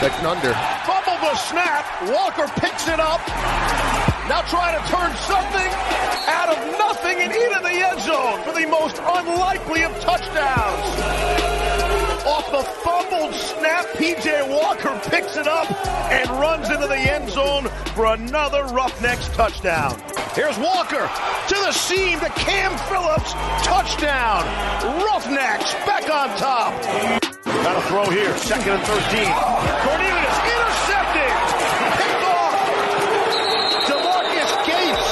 Expect an under. Fumble the snap. Walker picks it up. Now trying to turn something out of nothing and into the end zone for the most unlikely of touchdowns. Off the fumbled snap, PJ Walker picks it up and runs into the end zone for another Roughnecks touchdown. Here's Walker to the seam to Cam Phillips. Touchdown. Roughnecks back on top. Got a throw here. Second and 13. Cornelius intercepted. Picked off. DeMarquis Gates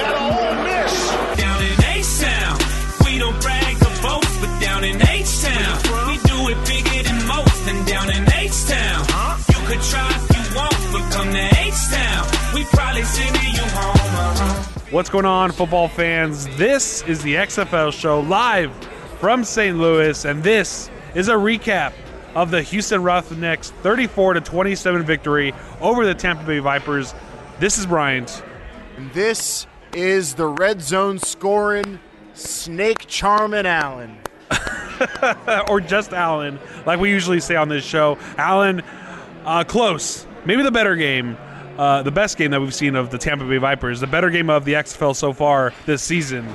at Ole Miss. Down in H-Town, we don't brag or boast, but down in H-Town, we do it bigger than most. And down in H-Town, you could try if you want, but come to H-Town, we probably send you home. Uh-huh. What's going on, football fans? This is the XFL show live from St. Louis, and this is a recap of the Houston Roughnecks 34 to 27 victory over the Tampa Bay Vipers. This is Bryant. And this is the red zone scoring snake charming Allen. or just Allen, like we usually say on this show. Allen, uh, close. Maybe the better game. Uh, the best game that we've seen of the Tampa Bay Vipers. The better game of the XFL so far this season.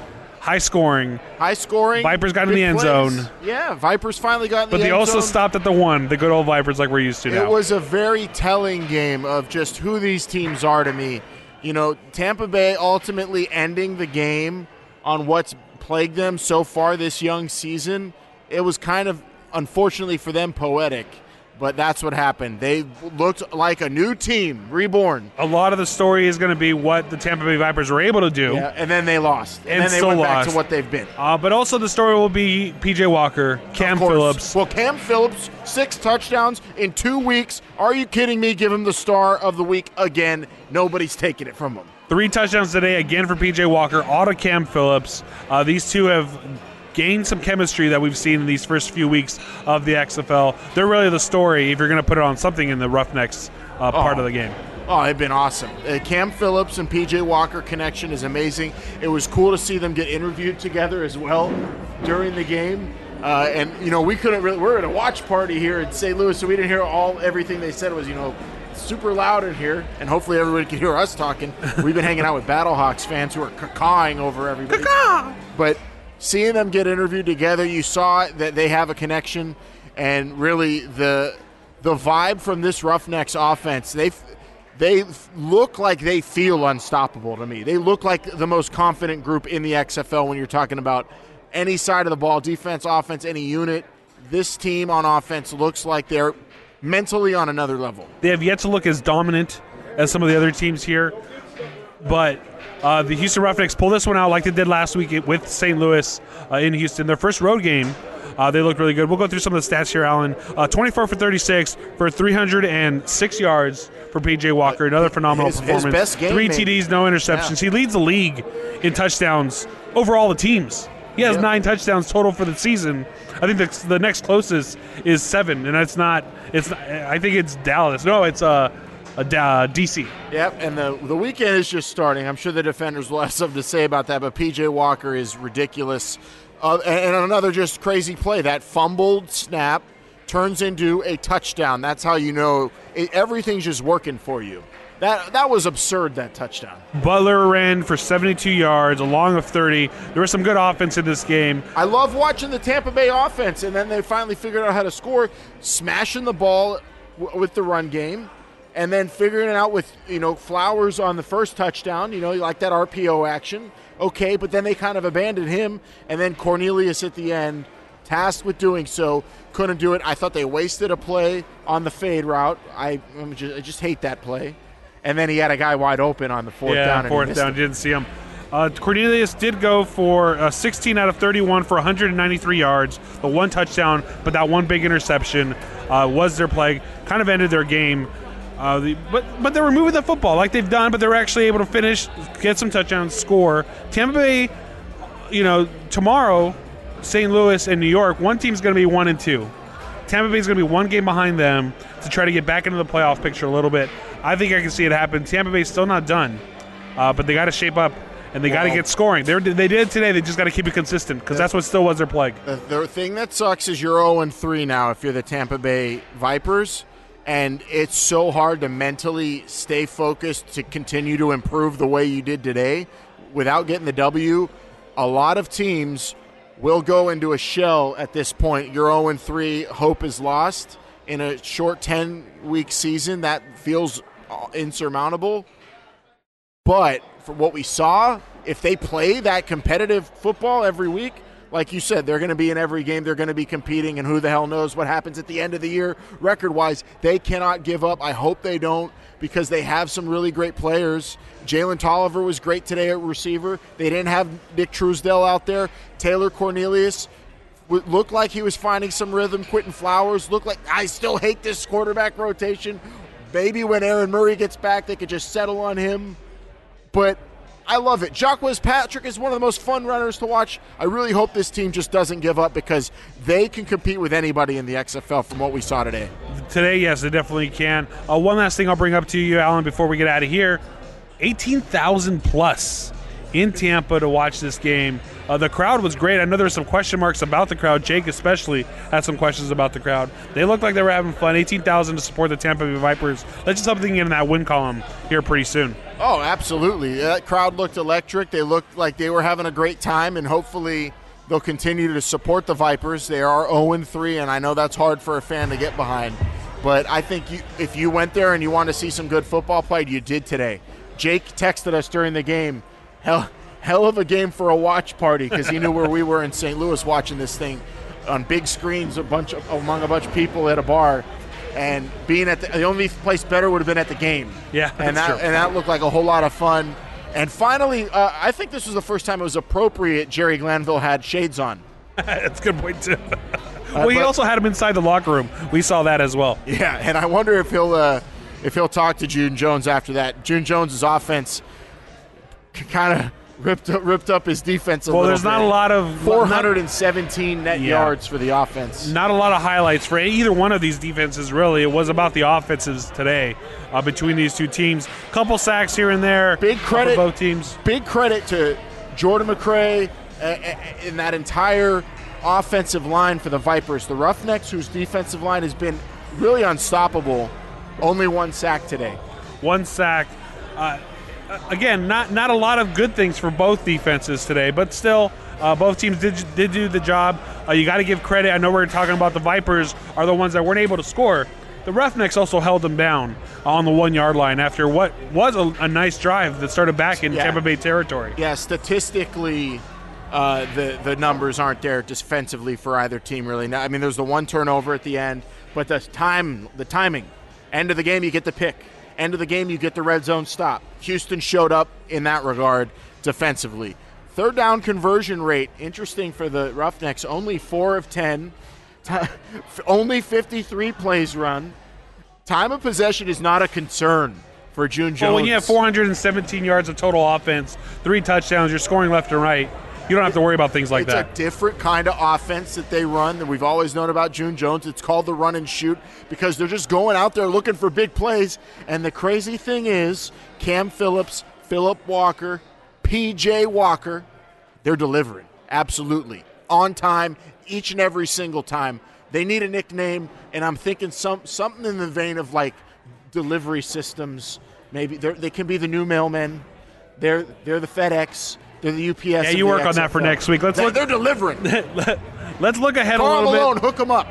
High scoring. High scoring. Vipers got in the end plays. zone. Yeah, Vipers finally got in But the But they also zone. stopped at the one, the good old Vipers like we're used to now. It was a very telling game of just who these teams are to me. You know, Tampa Bay ultimately ending the game on what's plagued them so far this young season. It was kind of, unfortunately for them, poetic. But that's what happened. They looked like a new team, reborn. a lot of the story is going to be what the Tampa Bay Vipers were able to do. Yeah, and then they lost. And, And then they went back to what they've been. Uh, but also the story will be PJ Walker, Cam Phillips. Well, Cam Phillips, six touchdowns in two weeks. Are you kidding me? Give him the star of the week again. Nobody's taking it from him. Three touchdowns today again for PJ Walker, all to Cam Phillips. Uh, these two have gained some chemistry that we've seen in these first few weeks of the XFL. They're really the story if you're going to put it on something in the Roughnecks uh, part of the game. Oh, they've been awesome. Uh, Cam Phillips and PJ Walker connection is amazing. It was cool to see them get interviewed together as well during the game. Uh, and you know, we couldn't really. We're at a watch party here in St. Louis, so we didn't hear all everything they said. Was you know super loud in here, and hopefully everybody could hear us talking. We've been hanging out with Battlehawks fans who are cacawing over everybody. Caw. But seeing them get interviewed together, you saw that they have a connection, and really the the vibe from this Roughnecks offense. They they look like they feel unstoppable to me. They look like the most confident group in the XFL when you're talking about any side of the ball, defense, offense, any unit. This team on offense looks like they're mentally on another level. They have yet to look as dominant as some of the other teams here, but uh, the Houston Roughnecks pull this one out like they did last week with St. Louis uh, in Houston. Their first road game, uh, they looked really good. We'll go through some of the stats here, Alan. Uh, 24 for 36 for 306 yards for PJ Walker. Another phenomenal His- his performance. best game, Three. TDs, no interceptions. He leads the league in touchdowns over all the teams. He has Yeah. nine touchdowns total for the season. I think the, the next closest is seven, and that's not. It's. Not, I think it's Dallas. No, it's uh, a DC. Yep, and the the weekend is just starting. I'm sure the defenders will have something to say about that, but PJ Walker is ridiculous. Uh, and and another just crazy play. That fumbled snap turns into a touchdown. That's how you know it, everything's just working for you. That that was absurd. That touchdown. Butler ran for 72 yards, a long of 30. There was some good offense in this game. I love watching the Tampa Bay offense, and then they finally figured out how to score, smashing the ball w- with the run game, and then figuring it out with you know Flowers on the first touchdown. You know, you like that RPO action, okay, but then they kind of abandoned him, and then Cornelius at the end, tasked with doing so, couldn't do it. I thought they wasted a play on the fade route. I, I'm just, I just hate that play. And then he had a guy wide open on the fourth yeah, down. and fourth down. Didn't see him. Uh, Cornelius did go for uh, 16 out of 31 for 193 yards, the one touchdown, but that one big interception uh, was their plague. Kind of ended their game. Uh, the, but but they were moving the football like they've done, but they were actually able to finish, get some touchdowns, score. Tampa Bay, you know, tomorrow, St. Louis and New York, one team's going to be one and two. Tampa Bay's going to be one game behind them to try to get back into the playoff picture a little bit. I think I can see it happen. Tampa Bay's still not done, uh, but they got to shape up and they got to get scoring. They're, they did today. They just got to keep it consistent because that's what still was their plague. The, the thing that sucks is you're 0 3 now if you're the Tampa Bay Vipers. And it's so hard to mentally stay focused to continue to improve the way you did today without getting the W. A lot of teams will go into a shell at this point. You're 0 3, hope is lost. In a short 10 week season, that feels uh, insurmountable. But for what we saw, if they play that competitive football every week, like you said, they're going to be in every game. They're going to be competing, and who the hell knows what happens at the end of the year record wise. They cannot give up. I hope they don't because they have some really great players. Jalen Tolliver was great today at receiver. They didn't have Nick Truesdell out there. Taylor Cornelius looked like he was finding some rhythm. Quinton Flowers looked like I still hate this quarterback rotation. Maybe when Aaron Murray gets back, they could just settle on him. But I love it. Jacques Patrick is one of the most fun runners to watch. I really hope this team just doesn't give up because they can compete with anybody in the XFL from what we saw today. Today, yes, they definitely can. Uh, one last thing I'll bring up to you, Alan, before we get out of here 18,000 plus in Tampa to watch this game. Uh, the crowd was great. I know there were some question marks about the crowd. Jake, especially, had some questions about the crowd. They looked like they were having fun. 18,000 to support the Tampa Bay Vipers. Let's just hope they get in that win column here pretty soon. Oh, absolutely. That crowd looked electric. They looked like they were having a great time, and hopefully they'll continue to support the Vipers. They are 0 3, and I know that's hard for a fan to get behind. But I think you, if you went there and you want to see some good football played, you did today. Jake texted us during the game hell, hell of a game for a watch party because he knew where we were in St. Louis watching this thing on big screens, a bunch of, among a bunch of people at a bar, and being at the, the only place better would have been at the game. Yeah, and that true. and that looked like a whole lot of fun. And finally, uh, I think this was the first time it was appropriate. Jerry Glanville had shades on. That's a good point too. well, he also had him inside the locker room. We saw that as well. Yeah, and I wonder if he'll uh, if he'll talk to June Jones after that. June Jones's offense kind of ripped up, ripped up his defense a well, there's not bit. a lot of 417 net Yeah. yards for the offense. not a lot of highlights for either one of these defenses. Really, it was about the offenses today uh, between these two teams. Couple sacks here and there. Big credit- both teams. Big credit to Jordan McCray in that entire offensive line for the Vipers. The Roughnecks, whose defensive line has been really unstoppable, only one sack today. One sack. Uh, again, not not a lot of good things for both defenses today, but still, uh, both teams did did do the job. Uh, you got to give credit. I know we're talking about the Vipers are the ones that weren't able to score. The Roughnecks also held them down on the one yard line after what was a, a nice drive that started back in Yeah. Tampa Bay territory. Yeah, statistically, uh, the the numbers aren't there defensively for either team. Really, Now, I mean, there's the one turnover at the end, but the time, the timing, end of the game, you get the pick. End of the game, you get the red zone stop. Houston showed up in that regard defensively. Third down conversion rate, interesting for the Roughnecks, only four of ten. Only 53 plays run. Time of possession is not a concern for June Jones. Well, when you have 417 yards of total offense, three touchdowns, you're scoring left and right. You don't have to worry about things like it's that. It's a different kind of offense that they run that we've always known about June Jones. It's called the run and shoot because they're just going out there looking for big plays. And the crazy thing is, Cam Phillips, Philip Walker, PJ Walker, they're delivering. Absolutely. On time, each and every single time. They need a nickname, and I'm thinking some something in the vein of like delivery systems. Maybe they're- they can be the new mailmen. They're they're the FedEx. They're the UPS. Yeah, you work on that for next week. Let's They're, look- they're delivering. Let's look ahead a little bit. Malone, hook them up.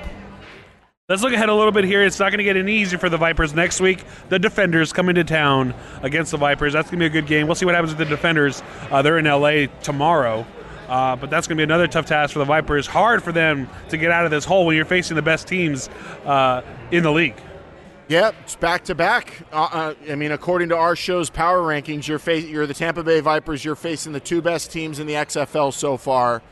Let's look ahead a little bit here. It's not going to get any easier for the Vipers next week. The Defenders coming to town against the Vipers. That's going to be a good game. We'll see what happens with the Defenders. Uh, they're in LA tomorrow. Uh, but that's going to be another tough task for the Vipers. Hard for them to get out of this hole when you're facing the best teams uh, in the league. Yep, it's back to back. Uh, uh, I mean, according to our show's power rankings, you're you're the Tampa Bay Vipers. You're facing the two best teams in the XFL so far,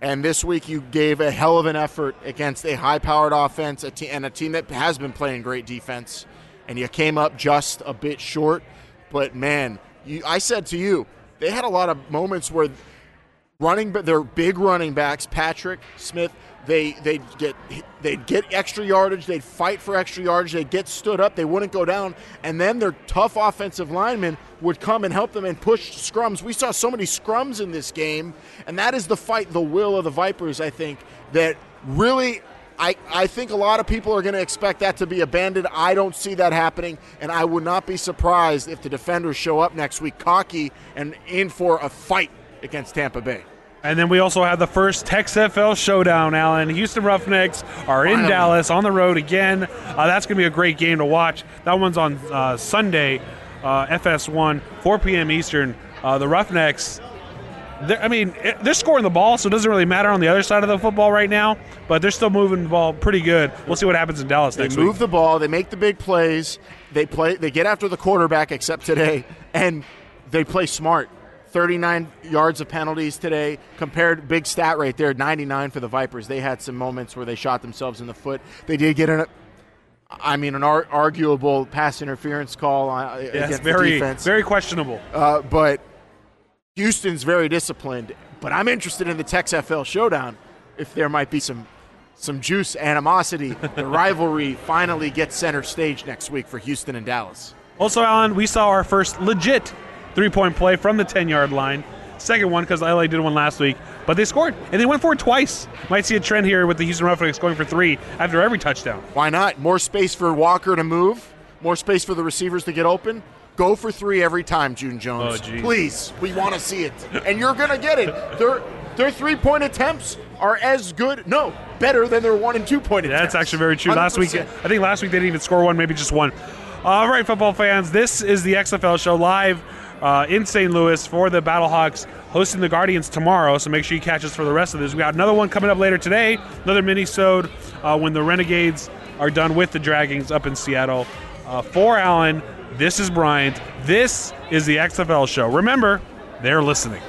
and this week you gave a hell of an effort against a high-powered offense and a team that has been playing great defense, and you came up just a bit short. But man, you, I said to you, they had a lot of moments where running, but they're big running backs. Patrick Smith, they they'd get they'd get extra yardage. They'd fight for extra yardage. They'd get stood up. They wouldn't go down, and then their tough offensive linemen would come and help them and push scrums. We saw so many scrums in this game, and that is the fight, the will of the Vipers. I think that really I, I think a lot of people are going to expect that to be abandoned. I don't see that happening, and I would not be surprised if the defenders show up next week cocky and in for a fight against Tampa Bay. And then we also have the first XFL showdown, Alan. Houston Roughnecks are in Finally. Dallas on the road again. Uh, that's going to be a great game to watch. That one's on uh, Sunday, uh, FS1, 4 p.m. Eastern. Uh, the Roughnecks, I mean, it- they're scoring the ball, so it doesn't really matter on the other side of the football right now, but they're still moving the ball pretty good. We'll see what happens in Dallas They next week. They move the ball, they make the big plays, they play they get after the quarterback except today, and they play smart. 39 yards of penalties today compared big stat right there 99 for the Vipers. They had some moments where they shot themselves in the foot. They did get an I mean an ar- arguable pass interference call uh, Yes, against the very, defense. very questionable. Uh, but Houston's very disciplined. But I'm interested in the Tex FL showdown. If there might be some some juice, animosity, the rivalry finally gets center stage next week for Houston and Dallas. Also, Alan, we saw our first legit three point play from the 10 yard line. Second one because LA did one last week, but they scored and they went for it twice. Might see a trend here with the Houston Roughnecks going for three after every touchdown. Why not? More space for Walker to move, more space for the receivers to get open. Go for three every time, June Jones. Oh. Please, we want to see it, and you're gonna get it. Their their three point attempts are as good, no, better than their one and two point attempts. That's actually very true. Last week, I think last week they didn't even score one, maybe just one. All right, football fans, this is the XFL show live uh, in St. Louis for the Battlehawks hosting the Guardians tomorrow. So make sure you catch us for the rest of this. We got another one coming up later today, another mini-sode uh, when the Renegades are done with the Dragons up in Seattle. Uh, for Allen, this is Bryant. This is the XFL show. Remember, they're listening.